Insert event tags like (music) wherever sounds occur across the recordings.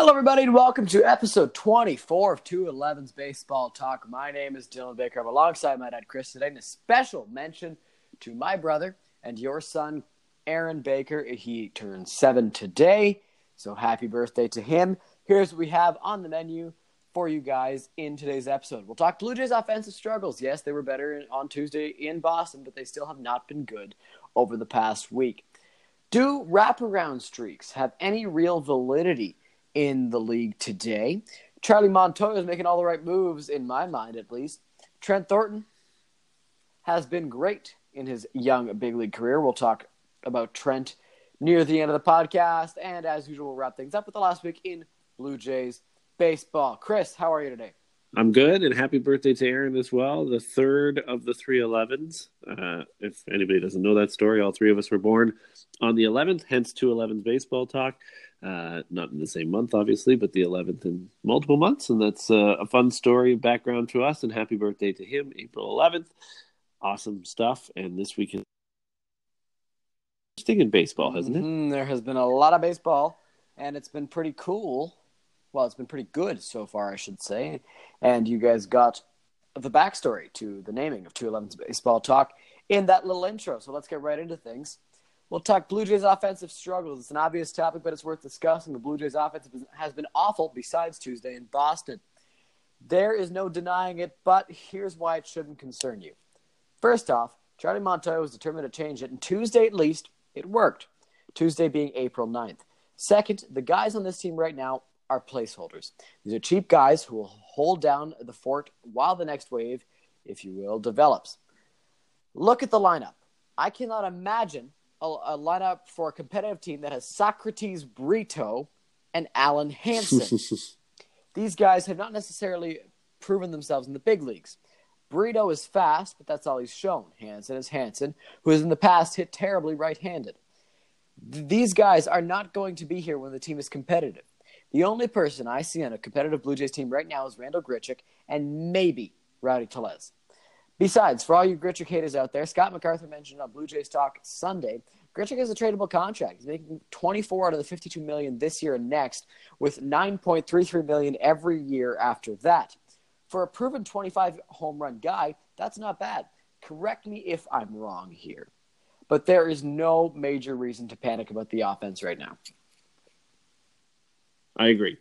Hello, everybody, and welcome to episode 24 of 211's Baseball Talk. My name is Dylan Baker. I'm alongside my dad, Chris, today, and a special mention to my brother and your son, Aaron Baker. He turned seven today, so happy birthday to him. Here's what we have on the menu for you guys in today's episode. We'll talk Blue Jays offensive struggles. Yes, they were better on Tuesday in Boston, but they still have not been good over the past week. Do wraparound streaks have any real validity in the league today? Charlie Montoyo is making all the right moves, in my mind at least. Trent Thornton has been great in his young big league career. We'll talk about Trent near the end of the podcast. And as usual, we'll wrap things up with the last week in Blue Jays baseball. Chris, how are you today? I'm good, and happy birthday to Aaron as well, the third of the three 11s. Uh, if anybody doesn't know that story, all three of us were born on the 11th, hence 211's baseball talk. Uh, not in the same month, obviously, but the 11th in multiple months, and that's uh, a fun story background to us. And happy birthday to him, April 11th. Awesome stuff, and this week is interesting in baseball, hasn't it? Mm, there has been a lot of baseball, and it's been pretty cool well, it's been pretty good so far, I should say. And you guys got the backstory to the naming of 211's Baseball Talk in that little intro. So let's get right into things. We'll talk Blue Jays offensive struggles. It's an obvious topic, but it's worth discussing. The Blue Jays offense has been awful besides Tuesday in Boston. There is no denying it, but here's why it shouldn't concern you. First off, Charlie Montoyo was determined to change it, and Tuesday at least, it worked. Tuesday being April 9th. Second, the guys on this team right now are placeholders. These are cheap guys who will hold down the fort while the next wave, if you will, develops. Look at the lineup. I cannot imagine a, a lineup for a competitive team that has Socrates Brito and Alen Hanson. (laughs) These guys have not necessarily proven themselves in the big leagues. Brito is fast, but that's all he's shown. Hanson is Hanson, who has in the past hit terribly right handed. These guys are not going to be here when the team is competitive. The only person I see on a competitive Blue Jays team right now is Randall Grichuk and maybe Rowdy Tellez. Besides, for all you Grichuk haters out there, Scott MacArthur mentioned on Blue Jays Talk Sunday, Grichuk has a tradable contract. He's making 24 out of the 52 million this year and next, with 9.33 million every year after that. For a proven 25 home run guy, that's not bad. Correct me if I'm wrong here, but there is no major reason to panic about the offense right now. I agree.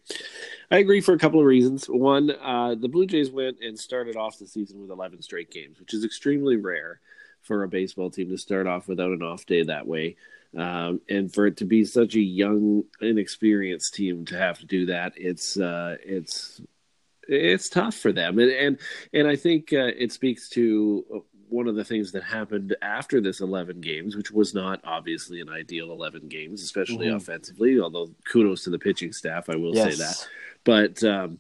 I agree for a couple of reasons. One, uh, the Blue Jays went and started off the season with 11 straight games, which is extremely rare for a baseball team to start off without an off day that way. Um, and for it to be such a young, inexperienced team to have to do that, it's uh, it's it's tough for them. And and, and I think uh, it speaks to one of the things that happened after this 11 games, which was not obviously an ideal 11 games, especially mm-hmm. offensively. Although kudos to the pitching staff, I will yes. say that. But um,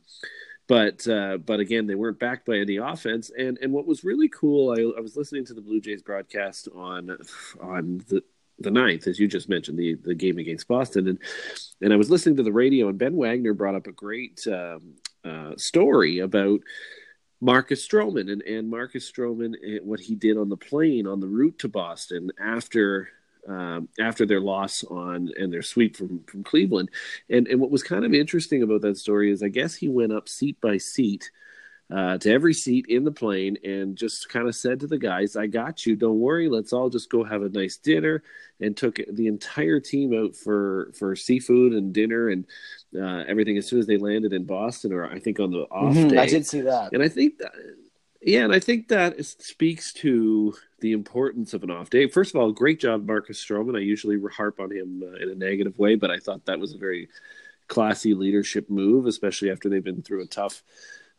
but uh, but again, they weren't backed by any offense. And and what was really cool, I, I was listening to the Blue Jays broadcast on on the the ninth, as you just mentioned, the the game against Boston, and and I was listening to the radio, and Ben Wagner brought up a great um, uh, story about Marcus Stroman and, and Marcus Stroman eh, what he did on the plane on the route to Boston after um, after their loss on and their sweep from from Cleveland. And and what was kind of interesting about that story is I guess he went up seat by seat uh, to every seat in the plane and just kind of said to the guys, I got you. Don't worry. Let's all just go have a nice dinner. And took the entire team out for, for seafood and dinner and uh, everything as soon as they landed in Boston, or I think on the off mm-hmm, day. I did see that. And I think that, yeah, and I think that speaks to the importance of an off day. First of all, great job, Marcus Stroman. I usually harp on him uh, in a negative way, but I thought that was a very classy leadership move, especially after they've been through a tough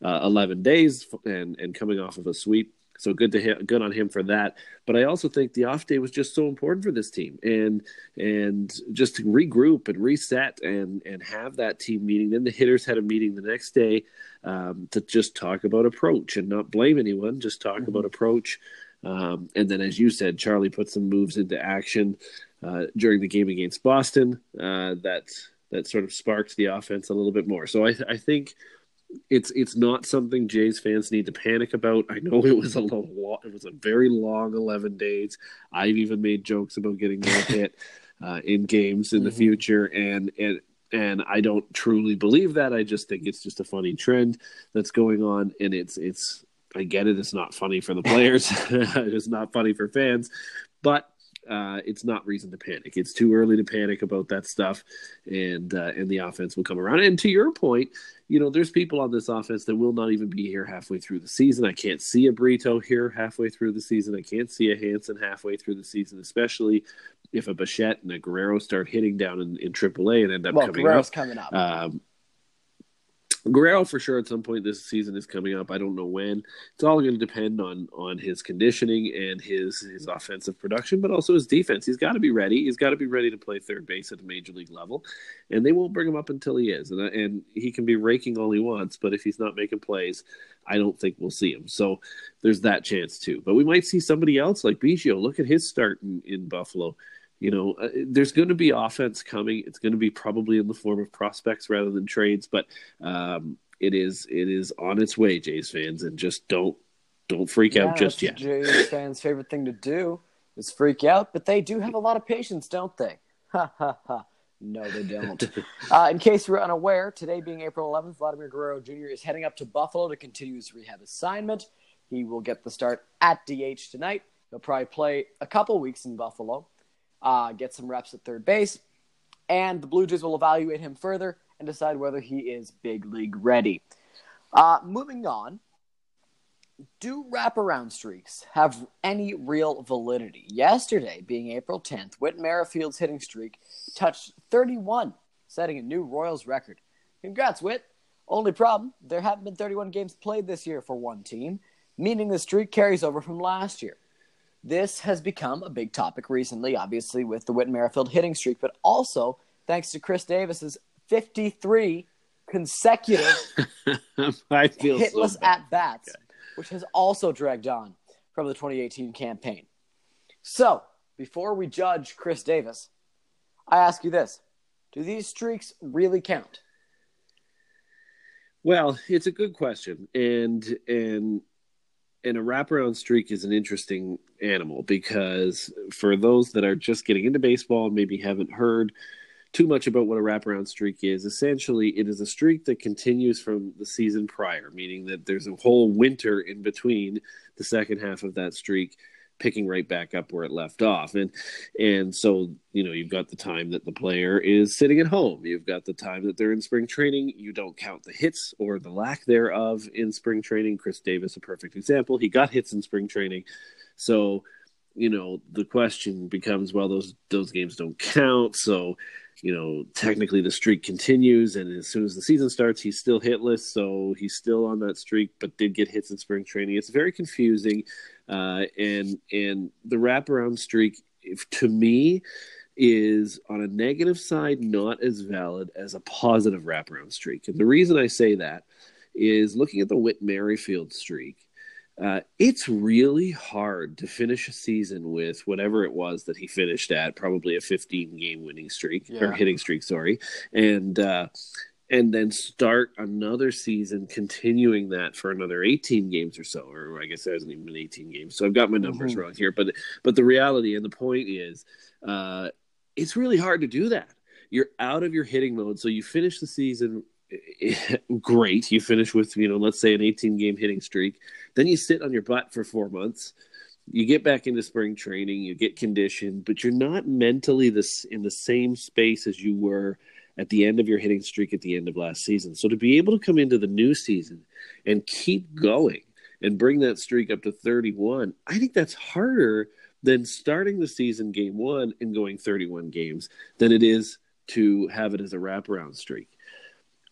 uh, 11 days and and coming off of a sweep. So good to him, good on him for that. But I also think the off day was just so important for this team, and and just to regroup and reset and and have that team meeting. Then the hitters had a meeting the next day um, to just talk about approach and not blame anyone, just talk mm-hmm. about approach. Um, and then, as you said, Charlie put some moves into action uh, during the game against Boston uh, that that sort of sparked the offense a little bit more. So I, I think it's it's not something Jays fans need to panic about. I know it was a long, it was a very long eleven days. I've even made jokes about getting more (laughs) hit uh, in games in mm-hmm. the future, and and and I don't truly believe that. I just think it's just a funny trend that's going on, and it's it's. I get it. It's not funny for the players. (laughs) it's not funny for fans, but uh, it's not reason to panic. It's too early to panic about that stuff, and uh, and the offense will come around. And to your point, you know, there's people on this offense that will not even be here halfway through the season. I can't see a Brito here halfway through the season. I can't see a Hanson halfway through the season, especially if a Bichette and a Guerrero start hitting down in, in AAA and end up well, coming Guerrero's up. coming up. Um, Guerrero for sure at some point this season is coming up. I don't know when. It's all going to depend on on his conditioning and his his offensive production, but also his defense. He's got to be ready. He's got to be ready to play third base at a major league level, and they won't bring him up until he is. And and he can be raking all he wants, but if he's not making plays, I don't think we'll see him. So there's that chance too. But we might see somebody else like Biggio. Look at his start in, in Buffalo you know, uh, there's going to be offense coming. It's going to be probably in the form of prospects rather than trades, but um, it is it is on its way, Jays fans, and just don't don't freak yeah, out just yet. Jays (laughs) fans' favorite thing to do is freak out, but they do have a lot of patience, don't they? (laughs) Ha ha ha. No, they don't. (laughs) uh, in case you're unaware, today being April 11th, Vladimir Guerrero Jr. is heading up to Buffalo to continue his rehab assignment. He will get the start at DH tonight. He'll probably play a couple weeks in Buffalo uh, get some reps at third base, and the Blue Jays will evaluate him further and decide whether he is big league ready. Uh, moving on, do wraparound streaks have any real validity? Yesterday, being April 10th, Whit Merrifield's hitting streak touched 31, setting a new Royals record. Congrats, Whit. Only problem, there haven't been 31 games played this year for one team, meaning the streak carries over from last year. This has become a big topic recently, obviously, with the Whit Merrifield hitting streak, but also thanks to Chris Davis's 53 consecutive (laughs) hitless so at bats, okay. which has also dragged on from the 2018 campaign. So, before we judge Chris Davis, I ask you this Do these streaks really count? Well, it's a good question. And, and, and a wraparound streak is an interesting animal because for those that are just getting into baseball and maybe haven't heard too much about what a wraparound streak is, essentially it is a streak that continues from the season prior, meaning that there's a whole winter in between the second half of that streak picking right back up where it left off. And and so you know you've got the time that the player is sitting at home. You've got the time that they're in spring training. You don't count the hits or the lack thereof in spring training. Chris davis a perfect example. He got hits in spring training. So you know the question becomes well those those games don't count. So you know technically the streak continues. And as soon as the season starts he's still hitless. So he's still on that streak but did get hits in spring training. It's very confusing uh, and and the wraparound streak, if, to me, is on a negative side not as valid as a positive wraparound streak. And the reason I say that is looking at the Whit Merrifield streak. Uh, it's really hard to finish a season with whatever it was that he finished at, probably a 15 game winning streak yeah. or hitting streak, sorry. And uh, and then start another season continuing that for another 18 games or so or i guess it hasn't even been 18 games so i've got my numbers mm-hmm. wrong here but but the reality and the point is uh, it's really hard to do that you're out of your hitting mode so you finish the season (laughs) great you finish with you know let's say an 18 game hitting streak then you sit on your butt for four months you get back into spring training you get conditioned but you're not mentally this in the same space as you were at the end of your hitting streak at the end of last season. So to be able to come into the new season and keep going and bring that streak up to 31, I think that's harder than starting the season game one and going 31 games than it is to have it as a wraparound streak.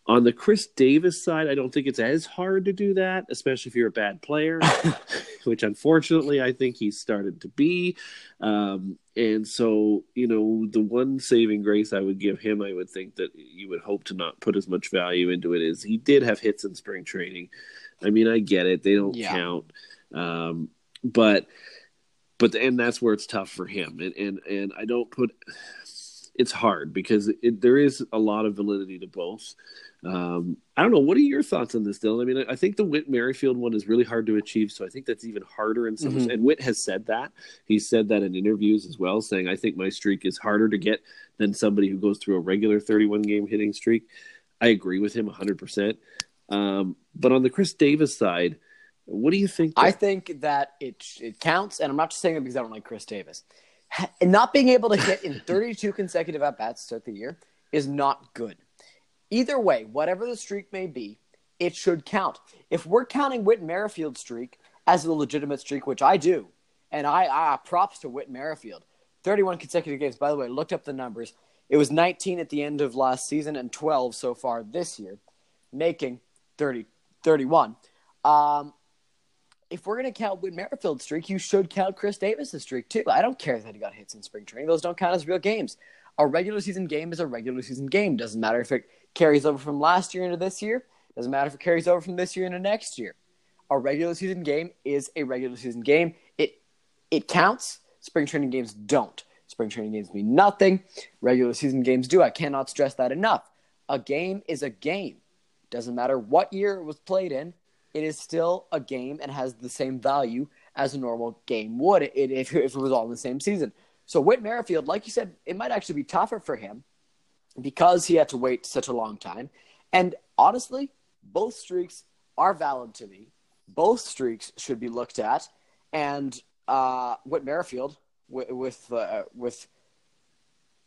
On the Chris Davis side, I don't think it's as hard to do that, especially if you're a bad player, (laughs) which unfortunately I think he's started to be. Um, and so, you know, the one saving grace I would give him, I would think that you would hope to not put as much value into it, is he did have hits in spring training. I mean, I get it; they don't yeah. count, um, but but and that's where it's tough for him, and and and I don't put it's hard because it, there is a lot of validity to both. Um, I don't know. What are your thoughts on this, Dylan? I mean, I think the Whit Merrifield one is really hard to achieve, so I think that's even harder in some. Mm-hmm. And Whit has said that. He said that in interviews as well, saying, "I think my streak is harder to get than somebody who goes through a regular 31 game hitting streak." I agree with him 100. Um, percent But on the Chris Davis side, what do you think? That- I think that it it counts, and I'm not just saying it because I don't like Chris Davis. And not being able to hit in 32 consecutive at bats start the year is not good. Either way, whatever the streak may be, it should count. If we're counting Whit Merrifield's streak as a legitimate streak, which I do, and I ah, props to Whit Merrifield, 31 consecutive games. By the way, looked up the numbers. It was 19 at the end of last season and 12 so far this year, making 30, 31. Um, if we're going to count Whit Merrifield's streak, you should count Chris Davis's streak too. I don't care that he got hits in spring training; those don't count as real games. A regular season game is a regular season game. Doesn't matter if it carries over from last year into this year. Doesn't matter if it carries over from this year into next year. A regular season game is a regular season game. It it counts. Spring training games don't. Spring training games mean nothing. Regular season games do. I cannot stress that enough. A game is a game. Doesn't matter what year it was played in it is still a game and has the same value as a normal game would if, if it was all in the same season. So Whit Merrifield, like you said, it might actually be tougher for him because he had to wait such a long time. And honestly, both streaks are valid to me. Both streaks should be looked at. And uh, Whit Merrifield with with uh, with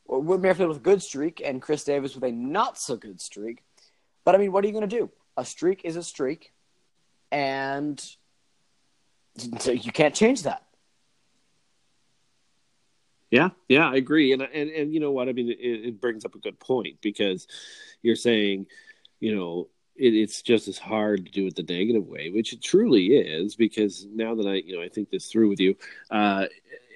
Whit Merrifield with a good streak and Chris Davis with a not so good streak. But I mean, what are you going to do? A streak is a streak and so you can't change that. Yeah, yeah, I agree, and and and you know what? I mean, it, it brings up a good point because you're saying, you know, it, it's just as hard to do it the negative way, which it truly is. Because now that I, you know, I think this through with you, uh,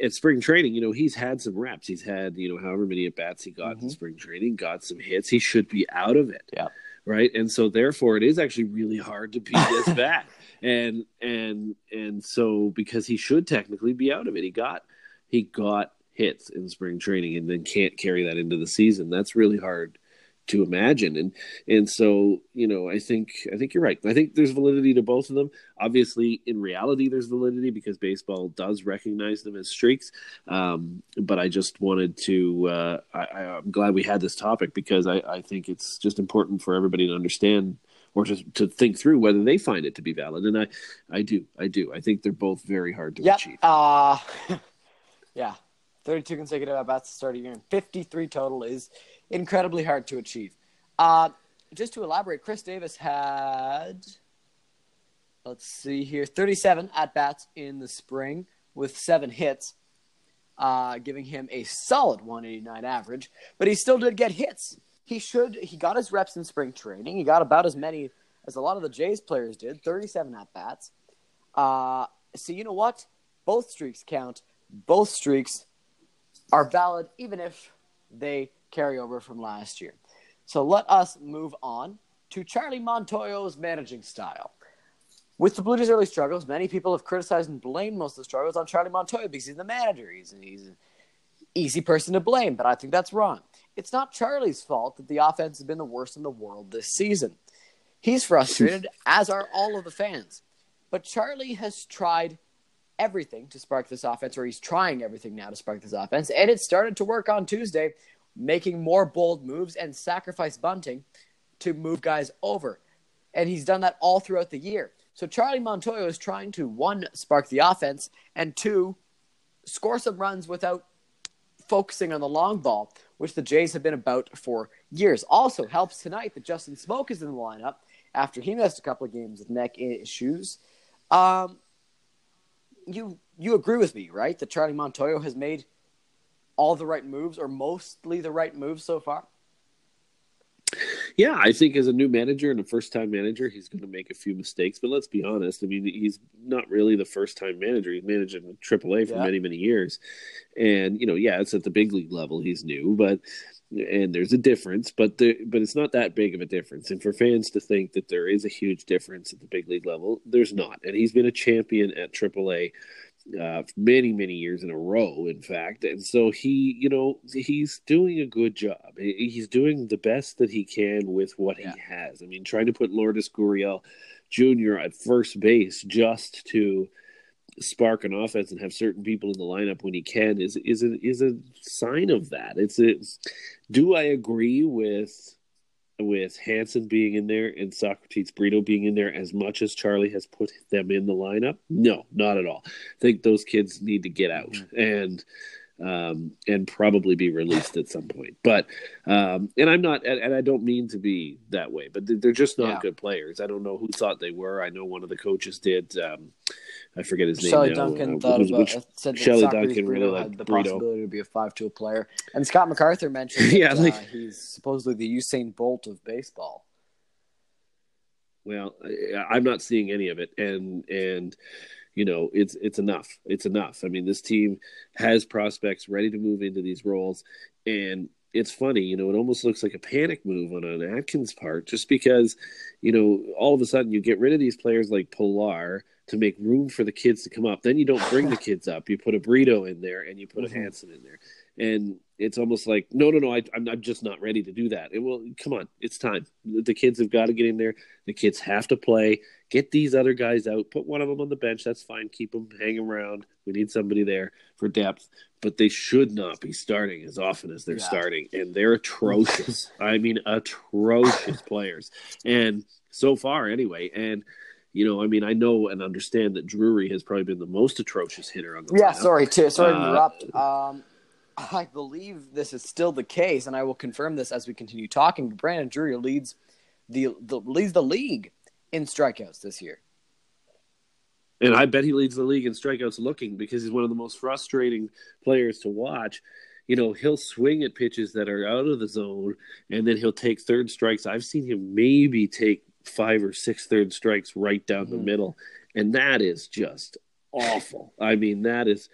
at spring training, you know, he's had some reps. He's had, you know, however many at bats he got mm-hmm. in spring training, got some hits. He should be out of it. Yeah right? And so therefore, it is actually really hard to beat this (laughs) bat, and and and so because he should technically be out of it, he got he got hits in spring training and then can't carry that into the season. That's really hard to imagine. And and so you know i think i think you're right. I think there's validity to both of them. Obviously in reality there's validity because baseball does recognize them as streaks. Um, but i just wanted to uh, I, am glad we had this topic because I, I think it's just important for everybody to understand or to, to think through whether they find it to be valid. And i i do i do. I think they're both very hard to yep. achieve. uh, (laughs) yeah. 32 consecutive at bats to start a year and 53 total is incredibly hard to achieve. Uh, just to elaborate, Chris Davis had, let's see here, 37 at bats in the spring with seven hits, uh, giving him a solid 189 average. But he still did get hits. He should. He got his reps in spring training. He got about as many as a lot of the Jays players did, 37 at bats. Uh, so you know what? Both streaks count. Both streaks are valid, even if they carryover from last year. So let us move on to Charlie Montoyo's managing style. With the Blue Jays' early struggles, many people have criticized and blamed most of the struggles on Charlie Montoyo because he's the manager. He's, he's an easy person to blame, but I think that's wrong. It's not Charlie's fault that the offense has been the worst in the world this season. He's frustrated, as are all of the fans. But Charlie has tried everything to spark this offense, or he's trying everything now to spark this offense, and it started to work on Tuesday making more bold moves and sacrifice bunting to move guys over. And he's done that all throughout the year. So Charlie Montoyo is trying to one spark the offense and two score some runs without focusing on the long ball, which the Jays have been about for years. Also helps tonight that Justin Smoak is in the lineup after he missed a couple of games with neck issues. Um, you you agree with me, right? That Charlie Montoyo has made all the right moves or mostly the right moves so far? Yeah, I think as a new manager and a first time manager, he's going to make a few mistakes. But let's be honest. I mean, he's not really the first time manager. He's managed in AAA for yeah. many, many years. And, you know, yeah, it's at the big league level. He's new, but, and there's a difference, but, the, but it's not that big of a difference. And for fans to think that there is a huge difference at the big league level, there's not. And he's been a champion at AAA uh, many many years in a row in fact. And so he you know he's doing a good job. He's doing the best that he can with what yeah. he has. I mean trying to put lourdes gurriel jr at first base just to spark an offense and have certain people in the lineup when he can is is a, is a sign of that. It's a, do i agree with with Hanson being in there and Socrates Brito being in there as much as Charlie has put them in the lineup? No, not at all. I think those kids need to get out mm-hmm. and um, and probably be released at some point. But um, and I'm not, and I don't mean to be that way, but they're just not yeah. good players. I don't know who thought they were. I know one of the coaches did. Um, I forget his Shelley name. Shelley Duncan uh, thought about which, said that Shelley Duncan really had the Brito. possibility to be a five-tool player, and Scott MacArthur mentioned (laughs) that, yeah, like, uh, he's supposedly the Usain Bolt of baseball. Well, I'm not seeing any of it, and and you know it's it's enough it's enough i mean this team has prospects ready to move into these roles and it's funny you know it almost looks like a panic move on an atkins part just because you know all of a sudden you get rid of these players like Pillar to make room for the kids to come up. Then you don't bring the (laughs) kids up. You put a Brito in there and you put mm-hmm. a Hanson in there. And it's almost like no no no I, I'm, I'm just not ready to do that. It will come on it's time. The kids have got to get in there. The kids have to play. Get these other guys out. Put one of them on the bench. That's fine. Keep them hanging around. We need somebody there for depth. But they should not be starting as often as they're yeah. starting. And they're atrocious. (laughs) I mean atrocious players. And so far anyway. And you know, I mean, I know and understand that Drury has probably been the most atrocious hitter on the yeah. Lineup. Sorry to sorry to uh, interrupt. Um, I believe this is still the case, and I will confirm this as we continue talking. Brandon Drury leads the, the leads the league in strikeouts this year. And I bet he leads the league in strikeouts looking because he's one of the most frustrating players to watch. You know, he'll swing at pitches that are out of the zone and then he'll take third strikes. I've seen him maybe take five or six third strikes right down mm-hmm. the middle. And that is just awful. I mean, that is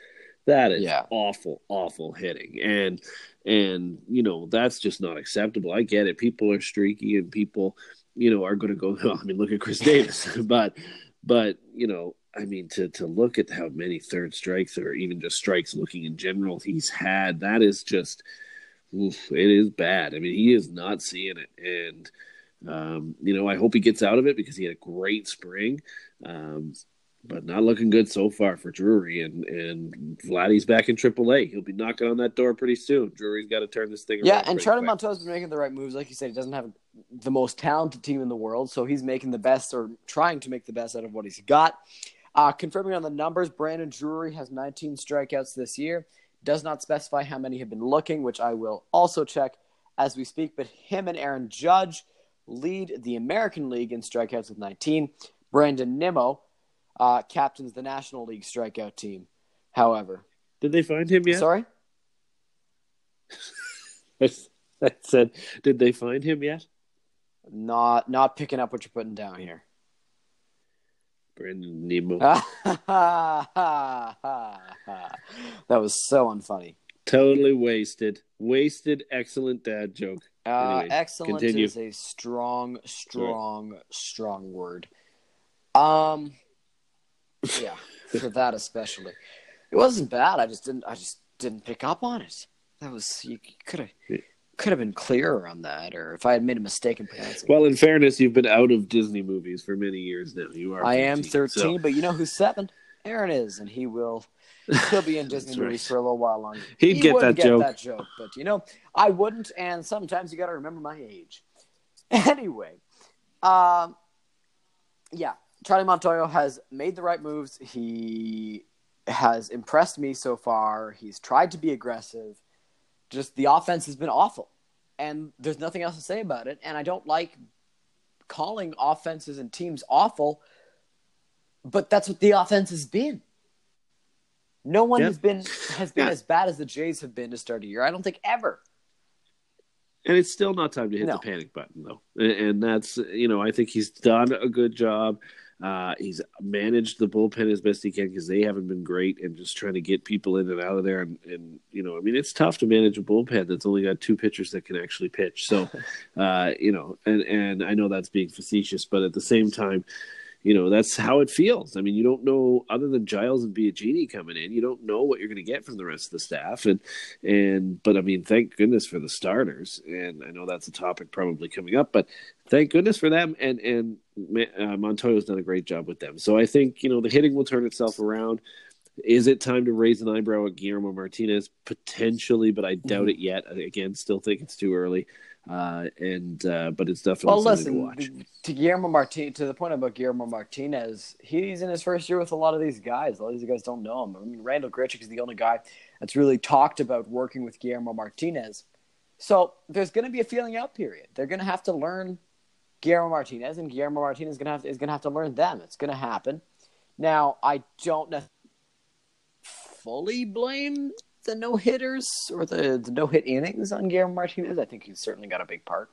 that is yeah. awful, awful hitting. And and you know, that's just not acceptable. I get it. People are streaky and people, you know, are gonna go, (laughs) I mean, look at Chris Davis. (laughs) but but, you know, I mean, to to look at how many third strikes or even just strikes looking in general he's had, that is just oof, it is bad. I mean, he is not seeing it. And um, you know, I hope he gets out of it because he had a great spring. Um, but not looking good so far for Drury. And and Vladdy's back in AAA. He'll be knocking on that door pretty soon. Drury's got to turn this thing yeah, around. Yeah, and Charlie Montoyo's been making the right moves. Like you said, he doesn't have the most talented team in the world, so he's making the best or trying to make the best out of what he's got. Uh, confirming on the numbers, Brandon Drury has 19 strikeouts this year. Does not specify how many have been looking, which I will also check as we speak. But him and Aaron Judge lead the American League in strikeouts with 19. Brandon Nimmo uh, captains the National League strikeout team. However, did they find him yet? Sorry, (laughs) I said, did they find him yet? Not, not picking up what you're putting down here. Brandon Nimmo. (laughs) that was so unfunny. Totally wasted. Wasted. Excellent dad joke. Uh, anyway, excellent continue. is a strong, strong, strong word. Um, yeah, (laughs) for that especially. It wasn't bad. I just didn't. I just didn't pick up on it. That was you could have could have been clearer on that, or if I had made a mistake in pronouncing. Well, in fairness, you've been out of Disney movies for many years now. You are. I 13, am thirteen, so. but you know who's seven? Aaron is, and he will. He'll be in (laughs) Disney right. movies for a little while longer. He'd he get that get joke. That joke, but you know, I wouldn't. And sometimes you got to remember my age. (laughs) Anyway, um, yeah, Charlie Montoyo has made the right moves. He has impressed me so far. He's tried to be aggressive. Just the offense has been awful. And there's nothing else to say about it. And I don't like calling offenses and teams awful, but that's what the offense has been. No one yep. has been has been yeah. as bad as the Jays have been to start a year. I don't think ever. And it's still not time to hit no. the panic button, though. And that's you know I think he's done a good job. Uh, he's managed the bullpen as best he can because they haven't been great, and just trying to get people in and out of there. And, and, you know, I mean, it's tough to manage a bullpen that's only got two pitchers that can actually pitch. So, (laughs) uh, you know, and and I know that's being facetious, but at the same time, you know that's how it feels. I mean, you don't know other than Giles and Biagini coming in, you don't know what you're going to get from the rest of the staff, and and but I mean, thank goodness for the starters, and I know that's a topic probably coming up, but thank goodness for them, and and uh, Montoyo's done a great job with them. So I think you know the hitting will turn itself around. Is it time to raise an eyebrow at Guillermo Martinez? Potentially, but I doubt mm-hmm. it yet. Again, still think it's too early. Uh, and uh, but it's definitely well. Listen, to, watch. to Guillermo Martinez, to the point about Guillermo Martinez, he's in his first year with a lot of these guys. A lot of these guys don't know him. I mean, Randall Grichuk is the only guy that's really talked about working with Guillermo Martinez. So there's going to be a feeling out period. They're going to have to learn Guillermo Martinez, and Guillermo Martinez is going to have to, is going to have to learn them. It's going to happen. Now, I don't fully blame the no hitters or the, the no hit innings on Guillermo Martinez. I think he's certainly got a big part.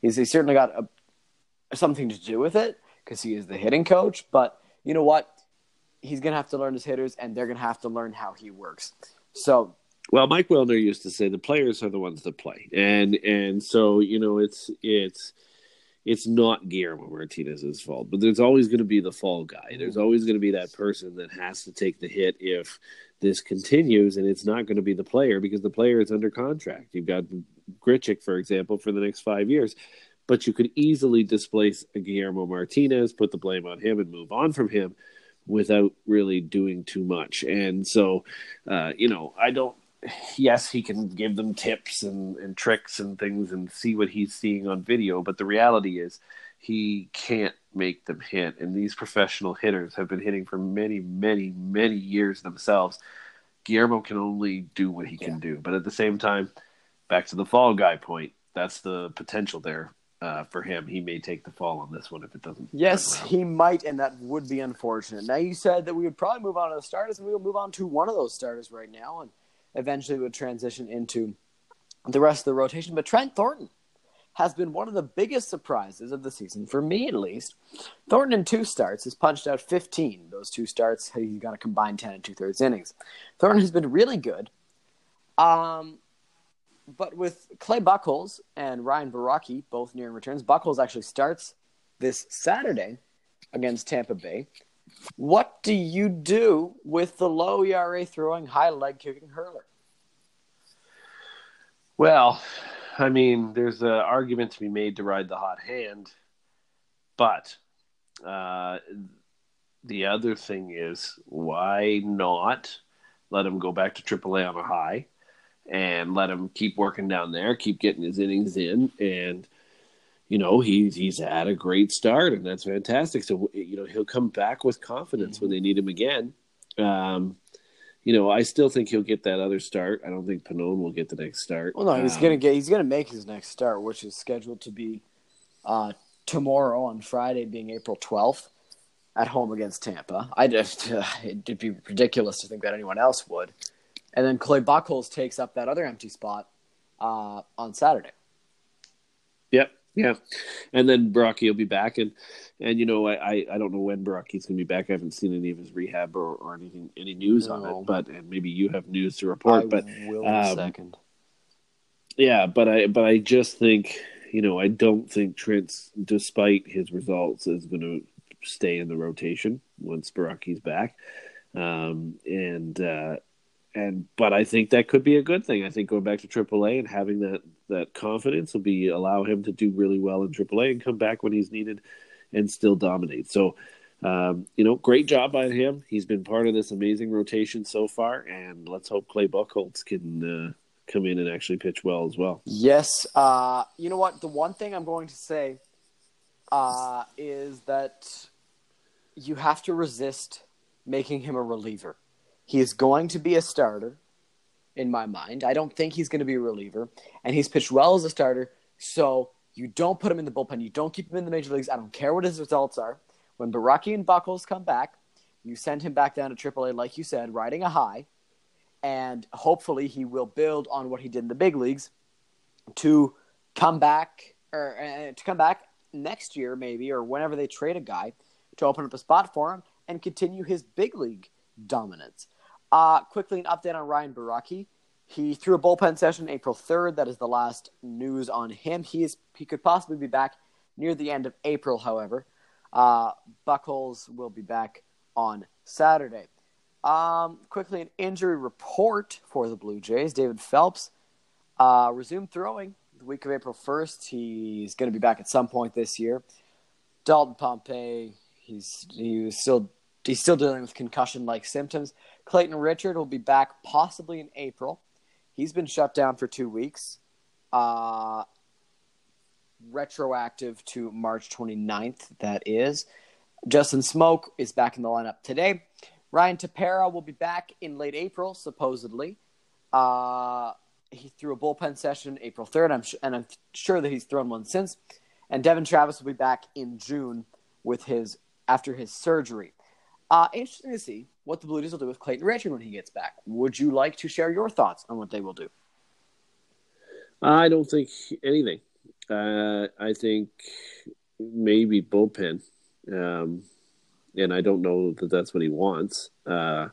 He's, he's certainly got a, something to do with it because he is the hitting coach. But you know what? He's going to have to learn his hitters, and they're going to have to learn how he works. So well, Mike Wilner used to say the players are the ones that play, and and so you know it's it's it's not Guillermo Martinez's fault, but there's always going to be the fall guy. There's mm-hmm. always going to be that person that has to take the hit if this continues, and it's not going to be the player because the player is under contract. You've got Grichuk, for example, for the next five years, but you could easily displace Guillermo Martinez, put the blame on him, and move on from him without really doing too much. And so, uh, you know, I don't. Yes, he can give them tips and, and tricks and things and see what he's seeing on video, but the reality is he can't make them hit. And these professional hitters have been hitting for many, many, many years themselves. Guillermo can only do what he can do. But at the same time, back to the fall guy point, that's the potential there uh, for him. He may take the fall on this one if it doesn't. Yes, he might, and that would be unfortunate. Now, you said that we would probably move on to the starters, and we will move on to one of those starters right now, and eventually we would transition into the rest of the rotation. But Trent Thornton has been one of the biggest surprises of the season, for me at least. Thornton in two starts has punched out 15. Those two starts, he's got a combined 10 and two thirds innings. Thornton has been really good. Um, but with Clay Buchholz and Ryan Borucki both nearing returns, Buchholz actually starts this Saturday against Tampa Bay. What do you do with the low ERA throwing, high leg kicking hurler? Well, I mean, there's an argument to be made to ride the hot hand, but uh, the other thing is why not let him go back to AAA on a high and let him keep working down there, keep getting his innings in, and you know he's he's had a great start, and that's fantastic. So you know he'll come back with confidence mm-hmm. when they need him again. Um, you know, I still think he'll get that other start. I don't think Pannone will get the next start. Well, no, he's um, gonna get. He's gonna make his next start, which is scheduled to be uh, tomorrow on Friday, being April twelfth, at home against Tampa. I just uh, (laughs) it'd be ridiculous to think that anyone else would. And then Clay Buchholz takes up that other empty spot uh, on Saturday. Yep. Yeah, and then Borucki will be back, and and you know I I don't know when Borucki's going to be back. I haven't seen any of his rehab or, or anything any news no. on it, but and maybe you have news to report. I but um, second. Yeah, but I but I just think you know I don't think Trent's, despite his results, is going to stay in the rotation once Borucki's back, um, and. uh and but I think that could be a good thing. I think going back to AAA and having that that confidence will be allow him to do really well in AAA and come back when he's needed and still dominate. So, um, you know, great job by him. He's been part of this amazing rotation so far, and let's hope Clay Buchholz can uh, come in and actually pitch well as well. Yes. Uh, you know what? The one thing I'm going to say uh, is that you have to resist making him a reliever. He is going to be a starter in my mind. I don't think he's going to be a reliever, and he's pitched well as a starter. So you don't put him in the bullpen. You don't keep him in the major leagues. I don't care what his results are. When Borucki and Buchholz come back, you send him back down to AAA, like you said, riding a high, and hopefully he will build on what he did in the big leagues to come back or uh, to come back next year, maybe or whenever they trade a guy to open up a spot for him and continue his big league dominance. Uh, quickly, an update on Ryan Borucki. He threw a bullpen session April 3rd. That is the last news on him. He is he could possibly be back near the end of April, however. Uh, Buchholz will be back on Saturday. Um, quickly, an injury report for the Blue Jays. David Phelps uh, resumed throwing the week of April 1st. He's going to be back at some point this year. Dalton Pompey, he's he was still he's still dealing with concussion-like symptoms. Clayton Richard will be back possibly in April. He's been shut down for two weeks. Uh, retroactive to March 29th, that is. Justin Smoak is back in the lineup today. Ryan Tepera will be back in late April, supposedly. Uh, he threw a bullpen session April 3rd, I'm sh- and I'm sure that he's thrown one since. And Devon Travis will be back in June with his after his surgery. Uh, interesting to see what the Blue Jays will do with Clayton Richard when he gets back. Would you like to share your thoughts on what they will do? I don't think anything. Uh, I think maybe bullpen, um, and I don't know that that's what he wants. Uh,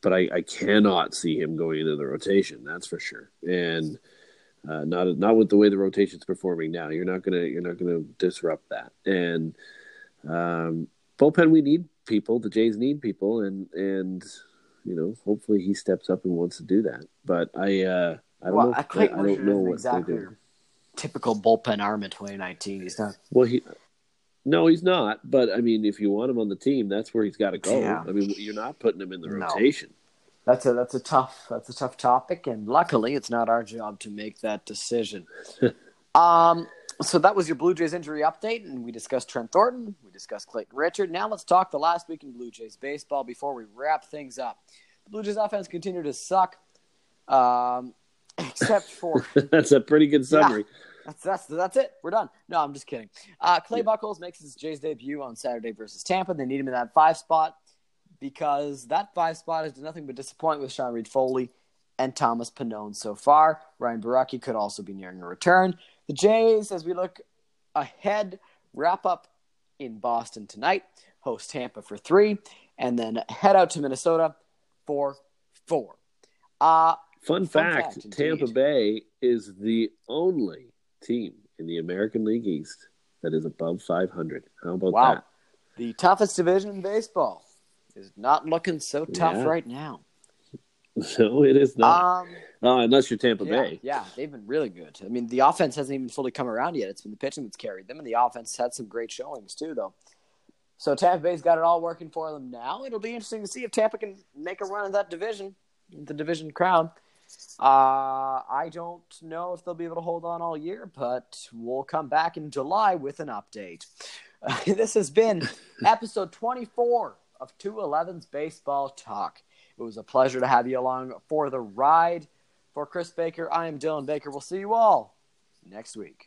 but I, I, cannot see him going into the rotation. That's for sure. And uh, not not with the way the rotation's performing now. You're not gonna you're not gonna disrupt that. And um, bullpen, we need people. The Jays need people, and and you know, hopefully he steps up and wants to do that. But I uh, I don't well, know. I, I don't know what exactly they're doing. Typical bullpen arm in 2019. He's not. Well, he. No, he's not. But I mean, if you want him on the team, that's where he's got to go. Yeah. I mean, you're not putting him in the No. rotation. That's a that's a tough that's a tough topic, and luckily it's not our job to make that decision. (laughs) um, so that was your Blue Jays injury update, and we discussed Trent Thornton, we discussed Clayton Richard. Now let's talk the last week in Blue Jays baseball before we wrap things up. The Blue Jays offense continued to suck, um, (coughs) except for (laughs) that's a pretty good summary. that's that's that's it. We're done. No, I'm just kidding. Uh, Clay Buchholz makes his Jays debut on Saturday versus Tampa. They need him in that five spot because that five spot has done nothing but disappoint with Sean Reid-Foley and Thomas Pannone so far. Ryan Borucki could also be nearing a return. The Jays, as we look ahead, wrap up in Boston tonight, host Tampa for three, and then head out to Minnesota for four. Uh, Fun, Fun fact, fact, Tampa. Bay is the only team in the American League East that is above 500. How about wow. that? The toughest division in baseball is not looking so tough Yeah. right now. (laughs) No, it is not. Um, oh, unless you're Tampa yeah, Bay. yeah, they've been really good. I mean, the offense hasn't even fully come around yet. It's been the pitching that's carried them, and the offense had some great showings too, though. So Tampa Bay's got it all working for them now. It'll be interesting to see if Tampa can make a run at that division, the division crown. Uh, I don't know if they'll be able to hold on all year, but we'll come back in July with an update. (laughs) this has been (laughs) episode 24 of 211's Baseball Talk. It was a pleasure to have you along for the ride. For Chris Baker, I am Dylan Baker. We'll see you all next week.